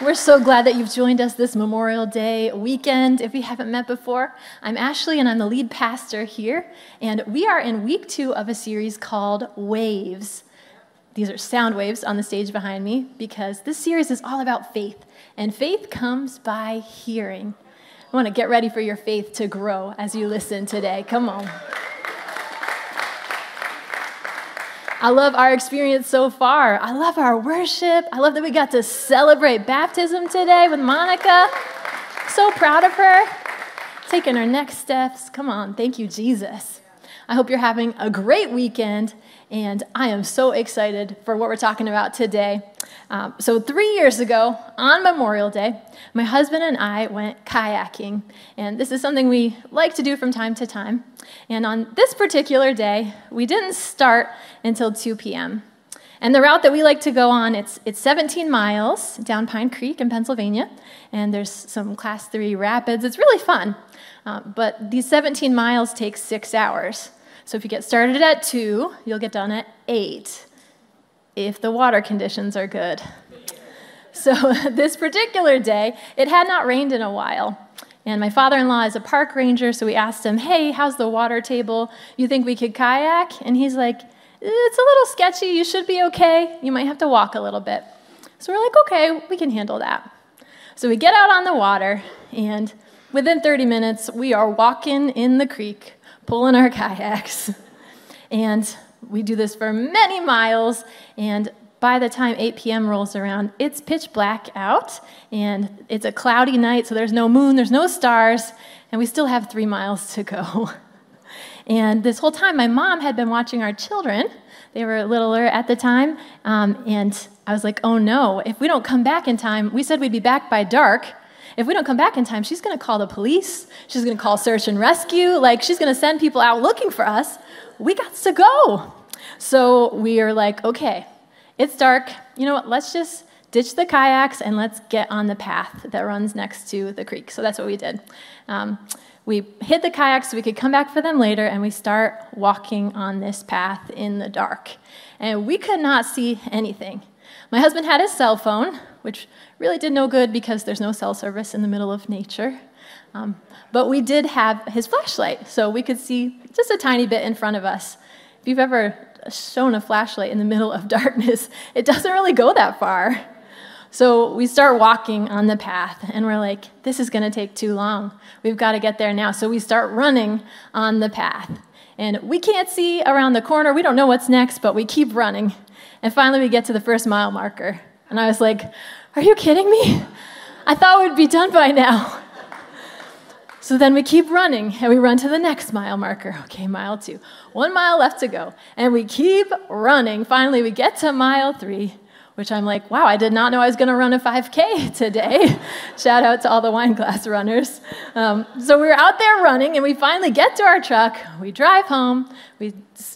We're so glad that you've joined us this Memorial Day weekend. If we haven't met before, I'm Ashley and I'm the lead pastor here. And we are in week two of a series called Waves. These are sound waves on the stage behind me because this series is all about faith. And faith comes by hearing. I want to get ready for your faith to grow as you listen today. Come on. I love our experience so far. I love our worship. I love that we got to celebrate baptism today with Monica. So proud of her. Taking her next steps. Come on. Thank you, Jesus. I hope you're having a great weekend, and I am so excited for what we're talking about today. Um, so, three years ago, on Memorial Day, my husband and I went kayaking. And this is something we like to do from time to time. And on this particular day, we didn't start until 2 p.m. And the route that we like to go on, it's, it's 17 miles down Pine Creek in Pennsylvania. And there's some class three rapids. It's really fun. Uh, but these 17 miles take six hours. So if you get started at 2, you'll get done at 8 if the water conditions are good. So, this particular day, it had not rained in a while. And my father in law is a park ranger, so we asked him, Hey, how's the water table? You think we could kayak? And he's like, It's a little sketchy. You should be okay. You might have to walk a little bit. So, we're like, Okay, we can handle that. So, we get out on the water, and within 30 minutes, we are walking in the creek, pulling our kayaks. And we do this for many miles, and by the time 8 p.m. rolls around, it's pitch black out, and it's a cloudy night, so there's no moon, there's no stars, and we still have three miles to go. and this whole time, my mom had been watching our children. They were littler at the time, um, and I was like, oh no, if we don't come back in time, we said we'd be back by dark. If we don't come back in time, she's gonna call the police, she's gonna call search and rescue, like, she's gonna send people out looking for us we got to go. So we are like, okay, it's dark. You know what? Let's just ditch the kayaks and let's get on the path that runs next to the creek. So that's what we did. Um, we hid the kayaks so we could come back for them later, and we start walking on this path in the dark. And we could not see anything. My husband had his cell phone, which really did no good because there's no cell service in the middle of nature. Um, but we did have his flashlight, so we could see just a tiny bit in front of us. If you've ever shown a flashlight in the middle of darkness, it doesn't really go that far. So we start walking on the path, and we're like, this is going to take too long. We've got to get there now. So we start running on the path. And we can't see around the corner. We don't know what's next, but we keep running. And finally, we get to the first mile marker. And I was like, are you kidding me? I thought we'd be done by now. So then we keep running and we run to the next mile marker. Okay, mile two. One mile left to go. And we keep running. Finally, we get to mile three, which I'm like, wow, I did not know I was going to run a 5K today. Shout out to all the Wineglass runners. Um, so we're out there running and we finally get to our truck. We drive home. We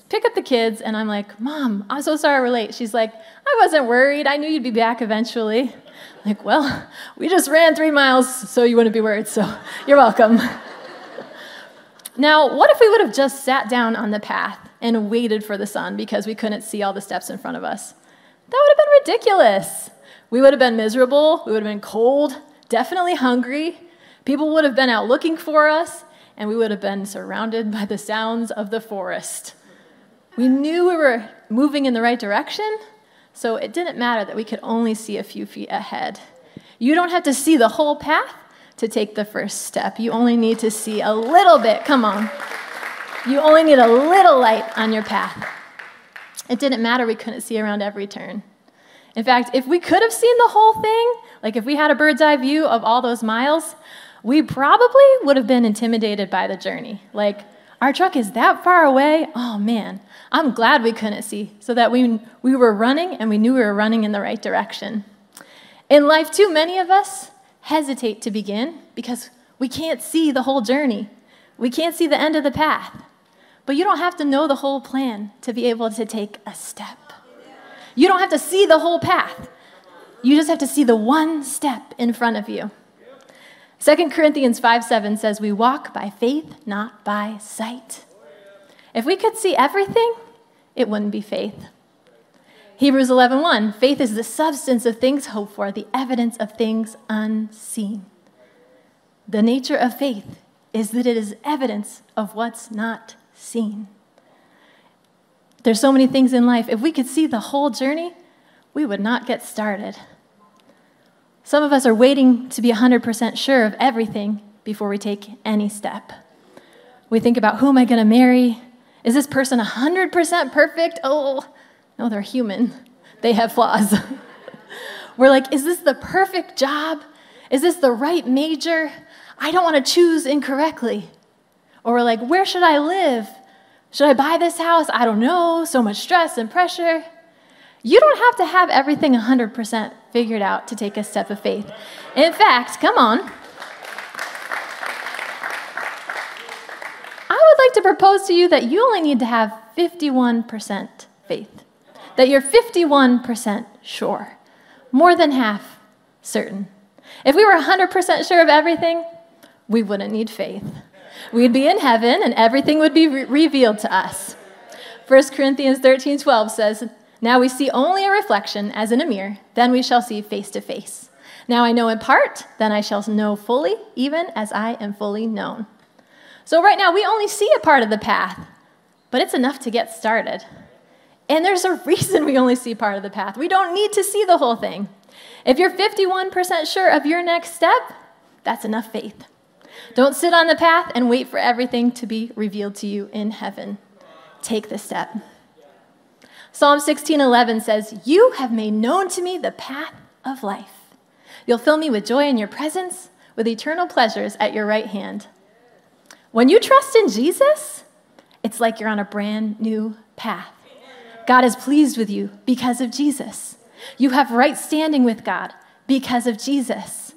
pick up the kids. And I'm like, Mom, I'm so sorry we're late. She's like, I wasn't worried. I knew you'd be back eventually. Like, well, we just ran three miles, so you wouldn't be worried, so you're welcome. now, what if we would have just sat down on the path and waited for the sun because we couldn't see all the steps in front of us? That would have been ridiculous. We would have been miserable, we would have been cold, definitely hungry. People would have been out looking for us, and we would have been surrounded by the sounds of the forest. We knew we were moving in the right direction, so it didn't matter that we could only see a few feet ahead. You don't have to see the whole path to take the first step. You only need to see a little bit. Come on. You only need a little light on your path. It didn't matter we couldn't see around every turn. In fact, if we could have seen the whole thing, like if we had a bird's eye view of all those miles, we probably would have been intimidated by the journey. Like, our truck is that far away. Oh man, I'm glad we couldn't see, so that we, we were running and we knew we were running in the right direction. In life, too, many of us hesitate to begin because we can't see the whole journey. We can't see the end of the path. But you don't have to know the whole plan to be able to take a step. You don't have to see the whole path. You just have to see the one step in front of you. 2 Corinthians 5 7 says, We walk by faith, not by sight. If we could see everything, it wouldn't be faith. Hebrews 11:1 1, Faith is the substance of things hoped for, the evidence of things unseen. The nature of faith is that it is evidence of what's not seen. There's so many things in life. If we could see the whole journey, we would not get started. Some of us are waiting to be 100% sure of everything before we take any step. We think about who am I going to marry? Is this person 100% perfect? Oh, no, they're human. They have flaws. We're like, is this the perfect job? Is this the right major? I don't want to choose incorrectly. Or we're like, where should I live? Should I buy this house? I don't know. So much stress and pressure. You don't have to have everything 100% figured out to take a step of faith. In fact, come on. I would like to propose to you that you only need to have 51% faith, that you're 51% sure, more than half certain. If we were 100% sure of everything, we wouldn't need faith. We'd be in heaven and everything would be re- revealed to us. 1 Corinthians 13 12 says, Now we see only a reflection as in a mirror, then we shall see face to face. Now I know in part, then I shall know fully, even as I am fully known. So right now we only see a part of the path, but it's enough to get started. And there's a reason we only see part of the path. We don't need to see the whole thing. If you're 51% sure of your next step, that's enough faith. Don't sit on the path and wait for everything to be revealed to you in heaven. Take the step. Psalm 16:11 says, "You have made known to me the path of life. You'll fill me with joy in your presence, with eternal pleasures at your right hand." When you trust in Jesus, it's like you're on a brand new path. God is pleased with you because of Jesus. You have right standing with God because of Jesus.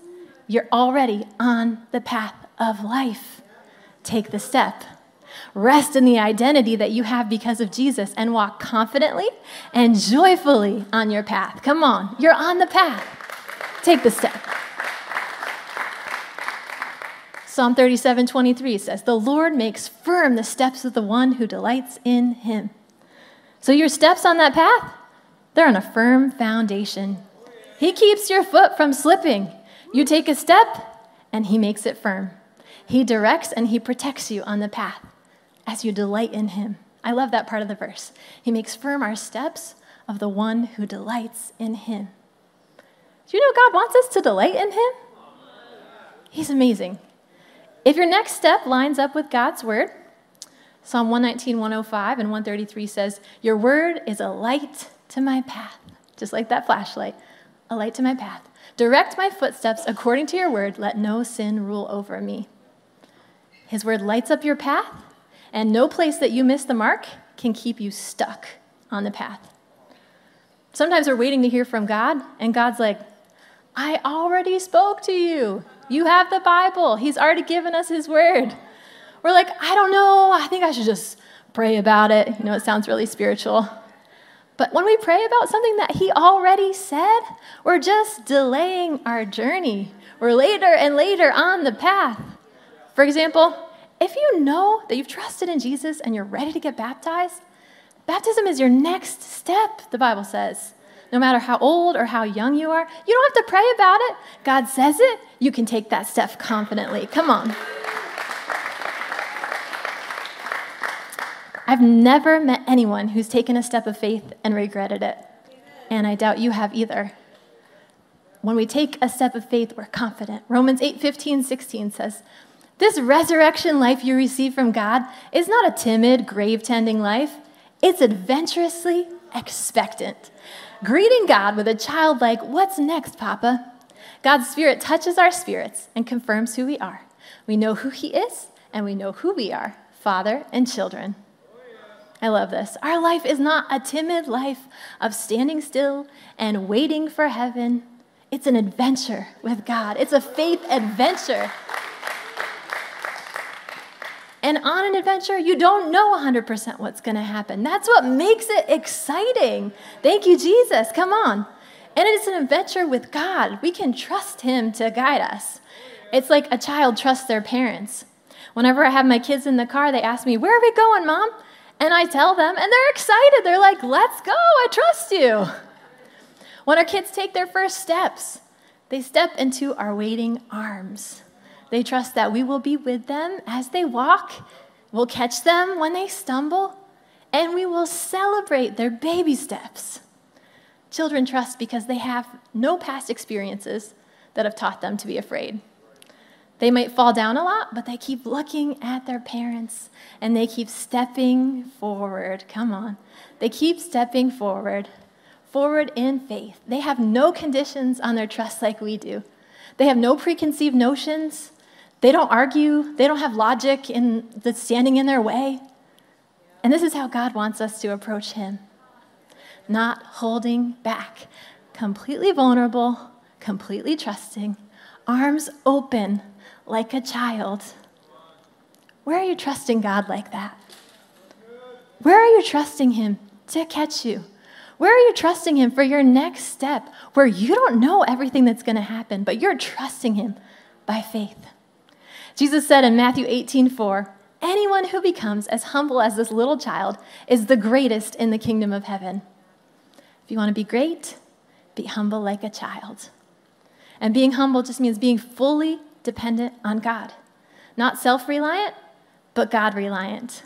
You're already on the path of life. Take the step. Rest in the identity that you have because of Jesus and walk confidently and joyfully on your path. Come on, you're on the path. Take the step. Psalm 37 23 says, The Lord makes firm the steps of the one who delights in him. So your steps on that path, they're on a firm foundation. He keeps your foot from slipping. You take a step, and he makes it firm. He directs and He protects you on the path as you delight in Him. I love that part of the verse. He makes firm our steps of the one who delights in Him. Do you know God wants us to delight in Him? He's amazing. If your next step lines up with God's word, Psalm 119, 105, and 133 says, Your word is a light to my path, just like that flashlight, a light to my path. Direct my footsteps according to your word. Let no sin rule over me. His word lights up your path, and no place that you miss the mark can keep you stuck on the path. Sometimes we're waiting to hear from God, and God's like, I already spoke to you. You have the Bible. He's already given us His word. We're like, I don't know. I think I should just pray about it. You know, it sounds really spiritual. But when we pray about something that He already said, we're just delaying our journey. We're later and later on the path. For example, if you know that you've trusted in Jesus and you're ready to get baptized, baptism is your next step, the Bible says. No matter how old or how young you are, you don't have to pray about it. God says it, you can take that step confidently. Come on. I've never met anyone who's taken a step of faith and regretted it. And I doubt you have either. When we take a step of faith, we're confident. Romans 8 15, 16 says, this resurrection life you receive from God is not a timid, grave tending life, it's adventurously expectant. Greeting God with a childlike, What's next, Papa? God's Spirit touches our spirits and confirms who we are. We know who He is, and we know who we are Father and children. I love this. Our life is not a timid life of standing still and waiting for heaven. It's an adventure with God, it's a faith adventure. And on an adventure, you don't know 100% what's going to happen. That's what makes it exciting. Thank you, Jesus. Come on. And it's an adventure with God. We can trust Him to guide us. It's like a child trusts their parents. Whenever I have my kids in the car, they ask me, Where are we going, Mom? And I tell them, and they're excited. They're like, let's go, I trust you. When our kids take their first steps, they step into our waiting arms. They trust that we will be with them as they walk, we'll catch them when they stumble, and we will celebrate their baby steps. Children trust because they have no past experiences that have taught them to be afraid. They might fall down a lot, but they keep looking at their parents and they keep stepping forward. Come on. They keep stepping forward, forward in faith. They have no conditions on their trust like we do. They have no preconceived notions. They don't argue. They don't have logic in that's standing in their way. And this is how God wants us to approach Him not holding back, completely vulnerable, completely trusting, arms open like a child. Where are you trusting God like that? Where are you trusting Him to catch you? Where are you trusting Him for your next step where you don't know everything that's going to happen, but you're trusting Him by faith? Jesus said in Matthew 18 4, Anyone who becomes as humble as this little child is the greatest in the kingdom of heaven. If you want to be great, be humble like a child. And being humble just means being fully dependent on God. Not self reliant, but God reliant.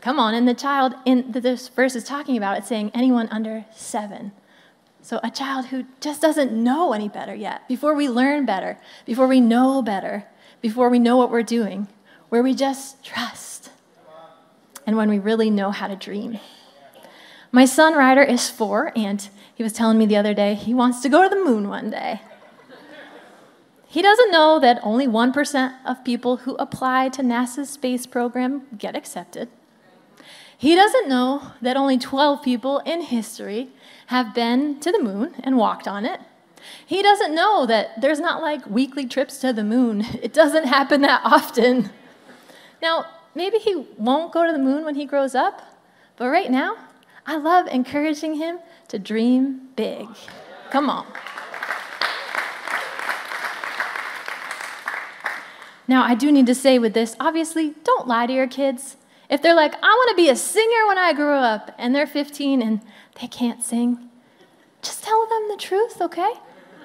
Come on, and the child in this verse is talking about it saying anyone under seven. So a child who just doesn't know any better yet, before we learn better, before we know better, before we know what we're doing, where we just trust, and when we really know how to dream. My son Ryder is four, and he was telling me the other day he wants to go to the moon one day. He doesn't know that only 1% of people who apply to NASA's space program get accepted. He doesn't know that only 12 people in history have been to the moon and walked on it. He doesn't know that there's not like weekly trips to the moon. It doesn't happen that often. Now, maybe he won't go to the moon when he grows up, but right now, I love encouraging him to dream big. Come on. Now, I do need to say with this obviously, don't lie to your kids. If they're like, I want to be a singer when I grow up, and they're 15 and they can't sing, just tell them the truth, okay?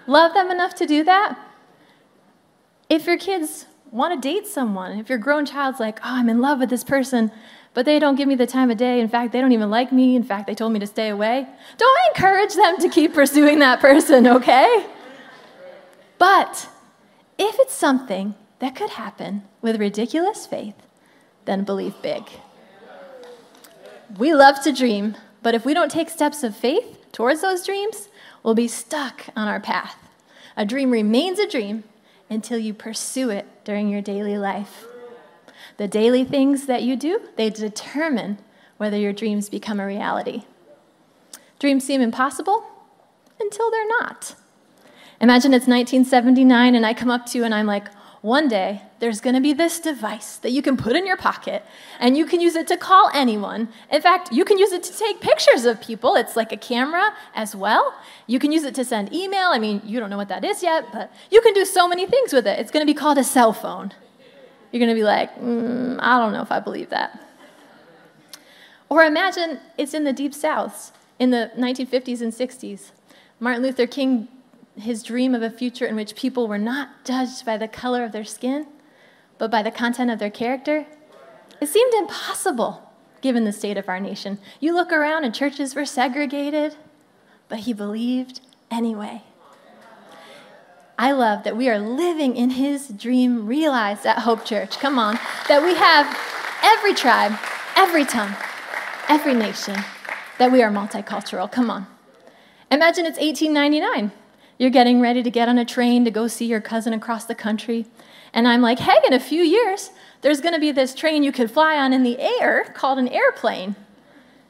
Love them enough to do that. If your kids want to date someone, if your grown child's like, oh, I'm in love with this person, but they don't give me the time of day. In fact, they don't even like me. In fact, they told me to stay away. Don't encourage them to keep pursuing that person, okay? But if it's something that could happen with ridiculous faith, then believe big. We love to dream, but if we don't take steps of faith towards those dreams, we'll be stuck on our path. A dream remains a dream until you pursue it during your daily life. The daily things that you do, they determine whether your dreams become a reality. Dreams seem impossible until they're not. Imagine it's 1979 and I come up to you and I'm like, one day there's going to be this device that you can put in your pocket and you can use it to call anyone. In fact, you can use it to take pictures of people. It's like a camera as well. You can use it to send email. I mean, you don't know what that is yet, but you can do so many things with it. It's going to be called a cell phone. You're going to be like, mm, I don't know if I believe that. Or imagine it's in the deep south in the 1950s and 60s. Martin Luther King his dream of a future in which people were not judged by the color of their skin, but by the content of their character, it seemed impossible given the state of our nation. You look around and churches were segregated, but he believed anyway. I love that we are living in his dream realized at Hope Church. Come on. That we have every tribe, every tongue, every nation, that we are multicultural. Come on. Imagine it's 1899 you're getting ready to get on a train to go see your cousin across the country. And I'm like, hey, in a few years, there's going to be this train you could fly on in the air called an airplane.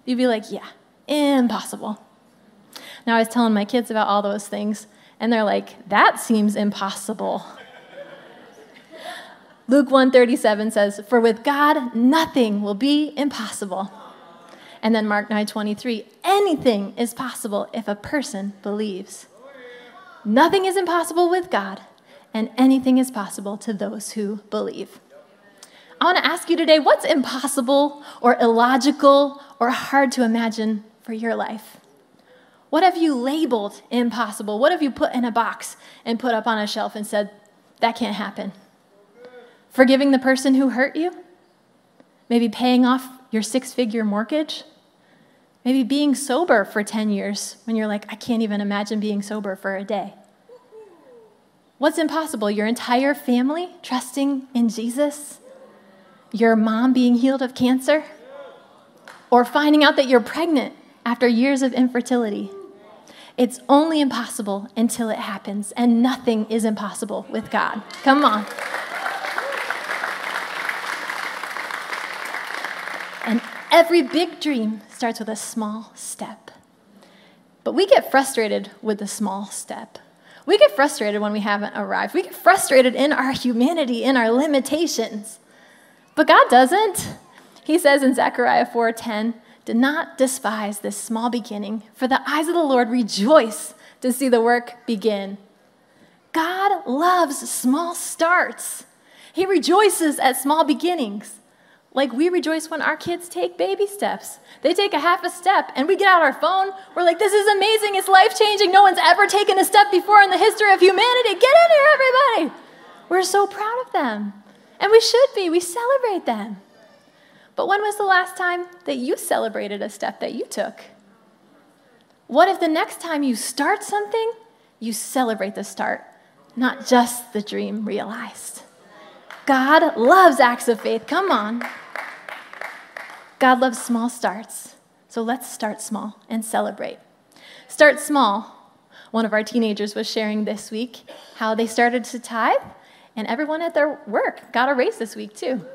You'd be like, yeah, impossible. Now, I was telling my kids about all those things, and they're like, that seems impossible. Luke 137 says, For with God nothing will be impossible. And then Mark 9:23, anything is possible if a person believes. Nothing is impossible with God, and anything is possible to those who believe. I want to ask you today what's impossible or illogical or hard to imagine for your life? What have you labeled impossible? What have you put in a box and put up on a shelf and said, that can't happen? Forgiving the person who hurt you? Maybe paying off your six figure mortgage? Maybe being sober for 10 years when you're like, I can't even imagine being sober for a day. What's impossible? Your entire family trusting in Jesus? Your mom being healed of cancer? Or finding out that you're pregnant after years of infertility? It's only impossible until it happens, and nothing is impossible with God. Come on. And every big dream starts with a small step. But we get frustrated with the small step. We get frustrated when we haven't arrived. We get frustrated in our humanity, in our limitations. But God doesn't. He says in Zechariah 4:10, "Do not despise this small beginning, for the eyes of the Lord rejoice to see the work begin." God loves small starts. He rejoices at small beginnings. Like we rejoice when our kids take baby steps. They take a half a step and we get out our phone. We're like, this is amazing. It's life changing. No one's ever taken a step before in the history of humanity. Get in here, everybody. We're so proud of them. And we should be. We celebrate them. But when was the last time that you celebrated a step that you took? What if the next time you start something, you celebrate the start, not just the dream realized? God loves acts of faith. Come on. God loves small starts. So let's start small and celebrate. Start small. One of our teenagers was sharing this week how they started to tithe, and everyone at their work got a raise this week, too.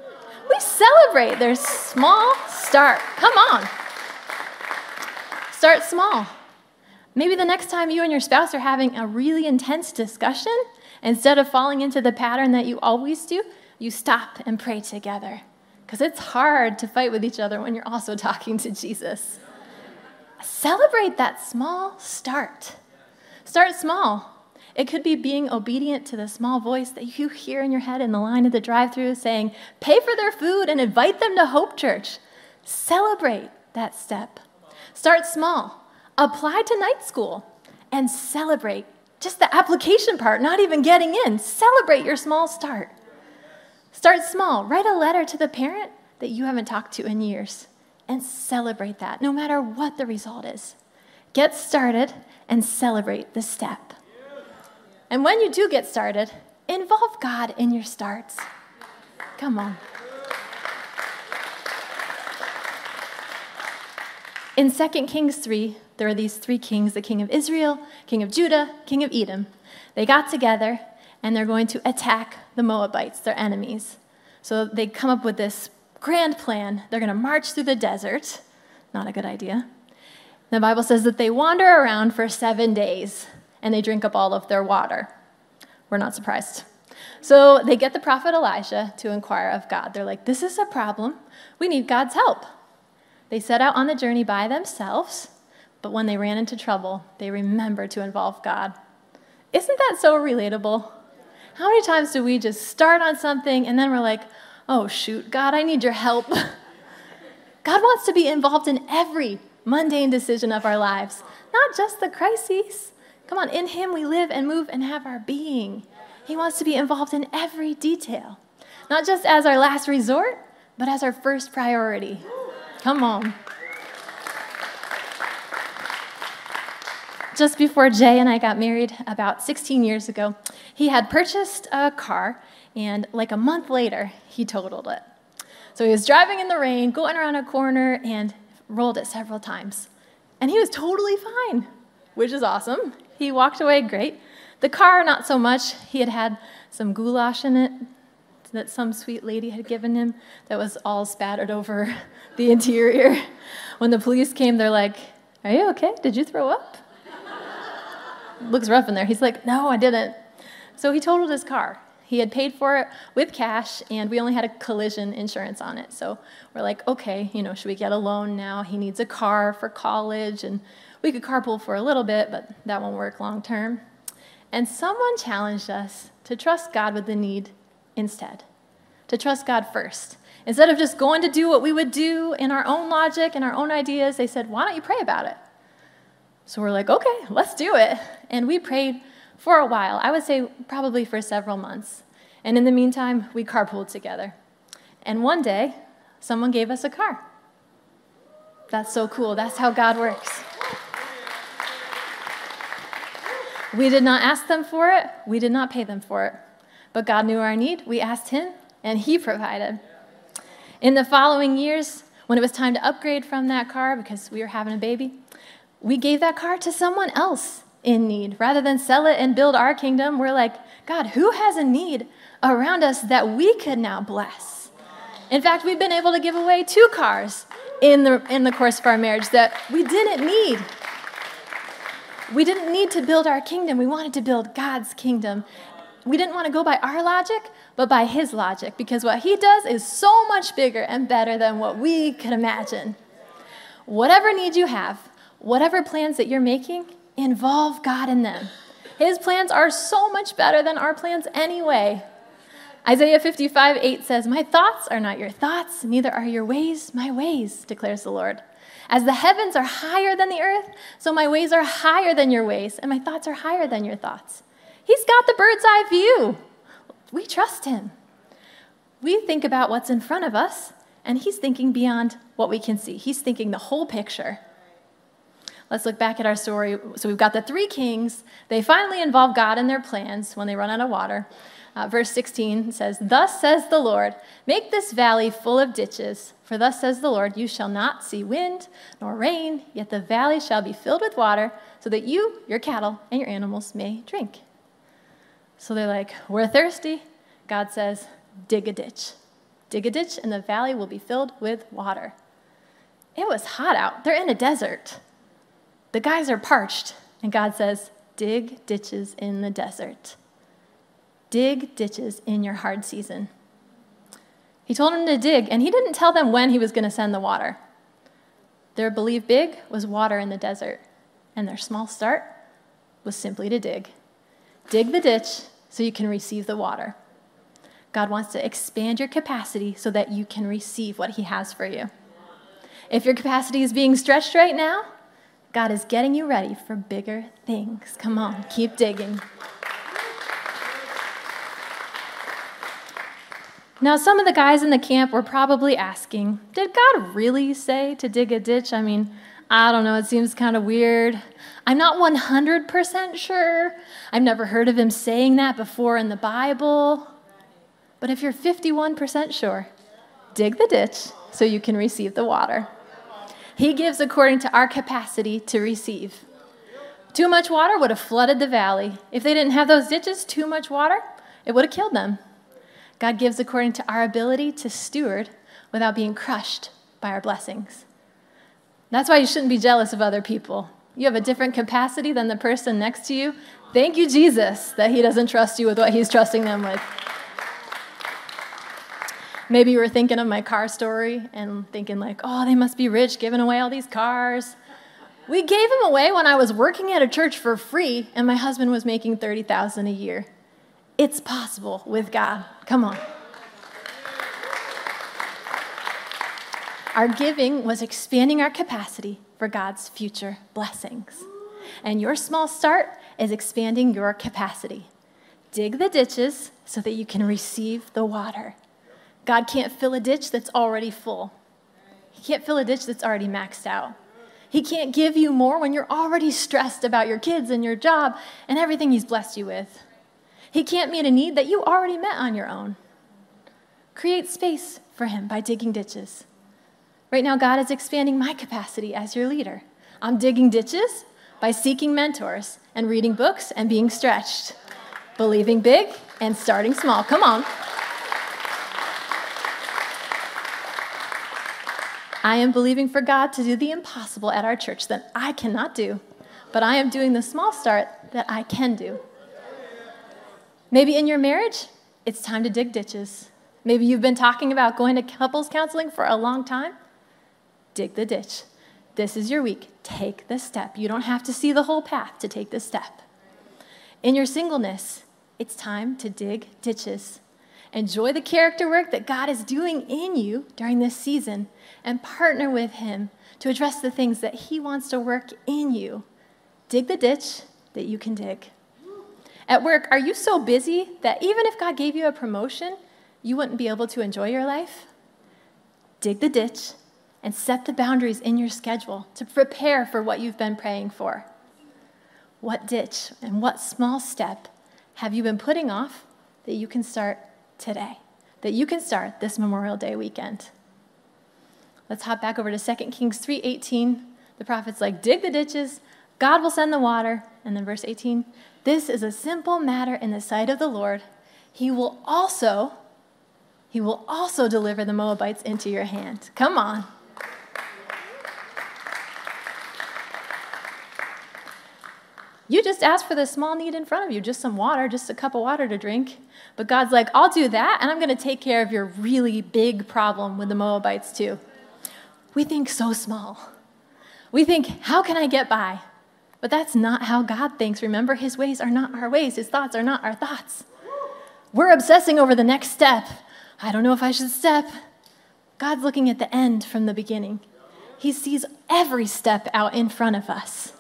We celebrate their small start. Come on. Start small. Maybe the next time you and your spouse are having a really intense discussion, instead of falling into the pattern that you always do, you stop and pray together because it's hard to fight with each other when you're also talking to Jesus. Celebrate that small start. Start small. It could be being obedient to the small voice that you hear in your head in the line at the drive through saying, pay for their food and invite them to Hope Church. Celebrate that step. Start small. Apply to night school and celebrate just the application part, not even getting in. Celebrate your small start. Start small. Write a letter to the parent that you haven't talked to in years and celebrate that, no matter what the result is. Get started and celebrate the step. And when you do get started, involve God in your starts. Come on. In 2 Kings 3, there are these three kings the king of Israel, king of Judah, king of Edom. They got together and they're going to attack the Moabites, their enemies. So they come up with this grand plan. They're going to march through the desert. Not a good idea. The Bible says that they wander around for seven days and they drink up all of their water. We're not surprised. So they get the prophet Elijah to inquire of God. They're like, This is a problem. We need God's help. They set out on the journey by themselves, but when they ran into trouble, they remembered to involve God. Isn't that so relatable? How many times do we just start on something and then we're like, oh, shoot, God, I need your help? God wants to be involved in every mundane decision of our lives, not just the crises. Come on, in Him we live and move and have our being. He wants to be involved in every detail, not just as our last resort, but as our first priority. Come on. Just before Jay and I got married about 16 years ago, he had purchased a car, and like a month later, he totaled it. So he was driving in the rain, going around a corner, and rolled it several times. And he was totally fine, which is awesome. He walked away great. The car, not so much. He had had some goulash in it that some sweet lady had given him that was all spattered over the interior. When the police came, they're like, Are you okay? Did you throw up? Looks rough in there. He's like, No, I didn't. So he totaled his car. He had paid for it with cash, and we only had a collision insurance on it. So we're like, okay, you know, should we get a loan now? He needs a car for college, and we could carpool for a little bit, but that won't work long term. And someone challenged us to trust God with the need instead. to trust God first. Instead of just going to do what we would do in our own logic and our own ideas, they said, Why don't you pray about it? So we're like, Okay, let's do it. And we prayed for a while. I would say probably for several months. And in the meantime, we carpooled together. And one day, someone gave us a car. That's so cool. That's how God works. We did not ask them for it, we did not pay them for it. But God knew our need. We asked Him, and He provided. In the following years, when it was time to upgrade from that car because we were having a baby, we gave that car to someone else in need. Rather than sell it and build our kingdom, we're like, God, who has a need around us that we could now bless? In fact, we've been able to give away two cars in the, in the course of our marriage that we didn't need. We didn't need to build our kingdom, we wanted to build God's kingdom. We didn't want to go by our logic, but by His logic, because what He does is so much bigger and better than what we could imagine. Whatever need you have, whatever plans that you're making, involve God in them. His plans are so much better than our plans anyway. Isaiah 55, 8 says, My thoughts are not your thoughts, neither are your ways my ways, declares the Lord. As the heavens are higher than the earth, so my ways are higher than your ways, and my thoughts are higher than your thoughts. He's got the bird's eye view. We trust him. We think about what's in front of us, and he's thinking beyond what we can see. He's thinking the whole picture. Let's look back at our story. So we've got the three kings. They finally involve God in their plans when they run out of water. Uh, verse 16 says, Thus says the Lord, make this valley full of ditches. For thus says the Lord, you shall not see wind nor rain, yet the valley shall be filled with water, so that you, your cattle, and your animals may drink. So they're like, We're thirsty. God says, Dig a ditch. Dig a ditch, and the valley will be filled with water. It was hot out. They're in a desert. The guys are parched, and God says, Dig ditches in the desert. Dig ditches in your hard season. He told them to dig, and he didn't tell them when he was going to send the water. Their believe big was water in the desert, and their small start was simply to dig. Dig the ditch so you can receive the water. God wants to expand your capacity so that you can receive what he has for you. If your capacity is being stretched right now, God is getting you ready for bigger things. Come on, keep digging. Now, some of the guys in the camp were probably asking, Did God really say to dig a ditch? I mean, I don't know, it seems kind of weird. I'm not 100% sure. I've never heard of him saying that before in the Bible. But if you're 51% sure, dig the ditch so you can receive the water. He gives according to our capacity to receive. Too much water would have flooded the valley. If they didn't have those ditches, too much water, it would have killed them. God gives according to our ability to steward without being crushed by our blessings. That's why you shouldn't be jealous of other people. You have a different capacity than the person next to you. Thank you, Jesus, that He doesn't trust you with what He's trusting them with. Maybe you were thinking of my car story and thinking, like, oh, they must be rich giving away all these cars. We gave them away when I was working at a church for free and my husband was making 30,000 a year. It's possible with God. Come on. Our giving was expanding our capacity for God's future blessings. And your small start is expanding your capacity. Dig the ditches so that you can receive the water. God can't fill a ditch that's already full. He can't fill a ditch that's already maxed out. He can't give you more when you're already stressed about your kids and your job and everything He's blessed you with. He can't meet a need that you already met on your own. Create space for Him by digging ditches. Right now, God is expanding my capacity as your leader. I'm digging ditches by seeking mentors and reading books and being stretched, believing big and starting small. Come on. I am believing for God to do the impossible at our church that I cannot do, but I am doing the small start that I can do. Maybe in your marriage, it's time to dig ditches. Maybe you've been talking about going to couples counseling for a long time. Dig the ditch. This is your week. Take the step. You don't have to see the whole path to take the step. In your singleness, it's time to dig ditches. Enjoy the character work that God is doing in you during this season and partner with Him to address the things that He wants to work in you. Dig the ditch that you can dig. At work, are you so busy that even if God gave you a promotion, you wouldn't be able to enjoy your life? Dig the ditch and set the boundaries in your schedule to prepare for what you've been praying for. What ditch and what small step have you been putting off that you can start today? That you can start this Memorial Day weekend? Let's hop back over to 2 Kings 3:18. The prophet's like, "Dig the ditches, God will send the water." And then verse 18, "This is a simple matter in the sight of the Lord. He will also he will also deliver the Moabites into your hand." Come on. You just asked for the small need in front of you, just some water, just a cup of water to drink. But God's like, I'll do that, and I'm going to take care of your really big problem with the Moabites too. We think so small. We think, how can I get by? But that's not how God thinks. Remember, His ways are not our ways, His thoughts are not our thoughts. We're obsessing over the next step. I don't know if I should step. God's looking at the end from the beginning. He sees every step out in front of us.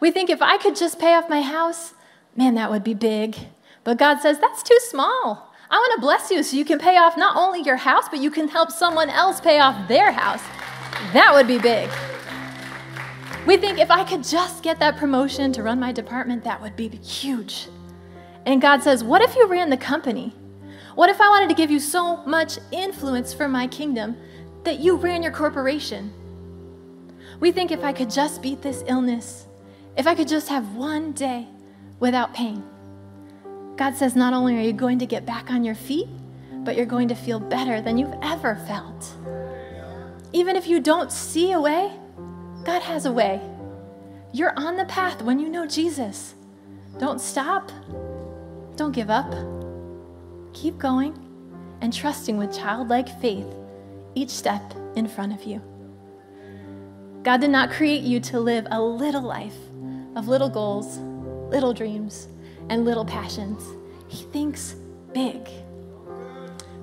We think if I could just pay off my house, man, that would be big. But God says, that's too small. I want to bless you so you can pay off not only your house, but you can help someone else pay off their house. That would be big. We think if I could just get that promotion to run my department, that would be huge. And God says, What if you ran the company? What if I wanted to give you so much influence for my kingdom that you ran your corporation? We think if I could just beat this illness, if I could just have one day without pain. God says, not only are you going to get back on your feet, but you're going to feel better than you've ever felt. Even if you don't see a way, God has a way. You're on the path when you know Jesus. Don't stop. Don't give up. Keep going and trusting with childlike faith each step in front of you. God did not create you to live a little life of little goals, little dreams, and little passions. He thinks big.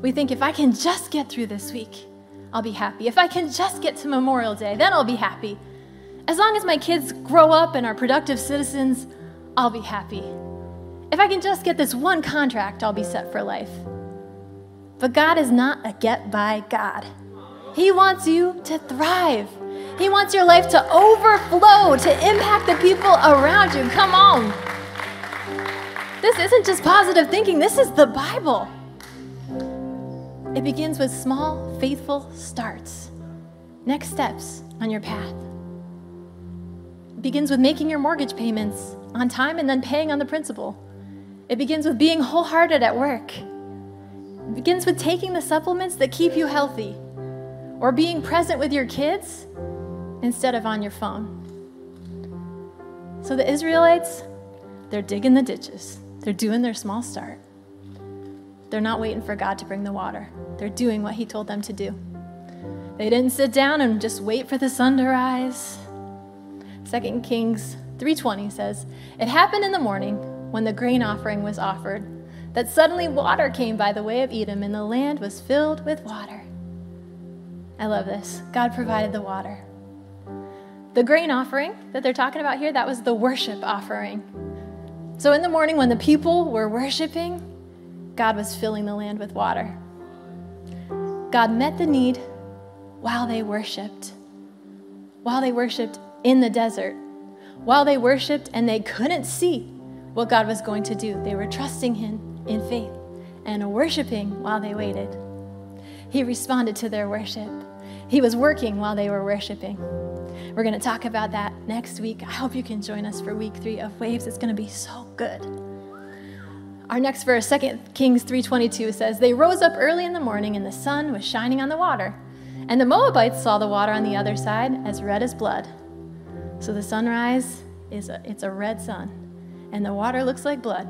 We think if I can just get through this week, I'll be happy. If I can just get to Memorial Day, then I'll be happy. As long as my kids grow up and are productive citizens, I'll be happy. If I can just get this one contract, I'll be set for life. But God is not a get by God. He wants you to thrive. He wants your life to overflow, to impact the people around you. Come on. This isn't just positive thinking, this is the Bible. It begins with small, faithful starts, next steps on your path. It begins with making your mortgage payments on time and then paying on the principal. It begins with being wholehearted at work. It begins with taking the supplements that keep you healthy or being present with your kids instead of on your phone. So the Israelites, they're digging the ditches, they're doing their small start. They're not waiting for God to bring the water, they're doing what He told them to do. They didn't sit down and just wait for the sun to rise. 2 Kings 3:20 says, "It happened in the morning when the grain offering was offered that suddenly water came by the way of Edom and the land was filled with water." I love this. God provided the water. The grain offering that they're talking about here, that was the worship offering. So in the morning, when the people were worshiping, God was filling the land with water. God met the need while they worshiped, while they worshiped in the desert, while they worshiped and they couldn't see what God was going to do. They were trusting Him in faith and worshiping while they waited. He responded to their worship. He was working while they were worshiping. We're going to talk about that next week. I hope you can join us for week three of Waves. It's going to be so good. Our next verse, 2 Kings 3.22 says, They rose up early in the morning and the sun was shining on the water. And the Moabites saw the water on the other side as red as blood. So the sunrise is a, it's a red sun, and the water looks like blood.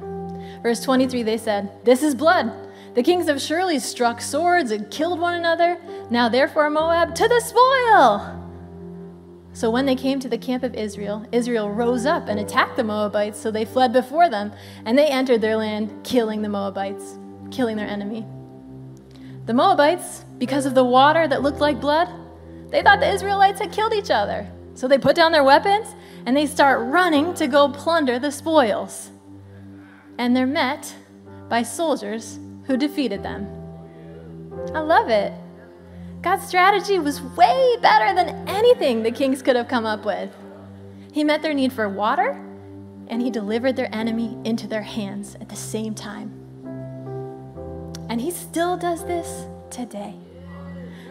Verse 23, they said, This is blood. The kings have surely struck swords and killed one another. Now therefore, Moab, to the spoil! So when they came to the camp of Israel, Israel rose up and attacked the Moabites, so they fled before them, and they entered their land, killing the Moabites. killing their enemy. The Moabites, because of the water that looked like blood, they thought the Israelites had killed each other. So they put down their weapons and they start running to go plunder the spoils. And they're met by soldiers who defeated them. I love it. God's strategy was way better than anything the kings could have come up with. He met their need for water, and he delivered their enemy into their hands at the same time. And he still does this today.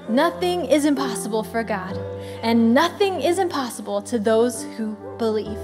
Nothing is impossible for God, and nothing is impossible to those who believe.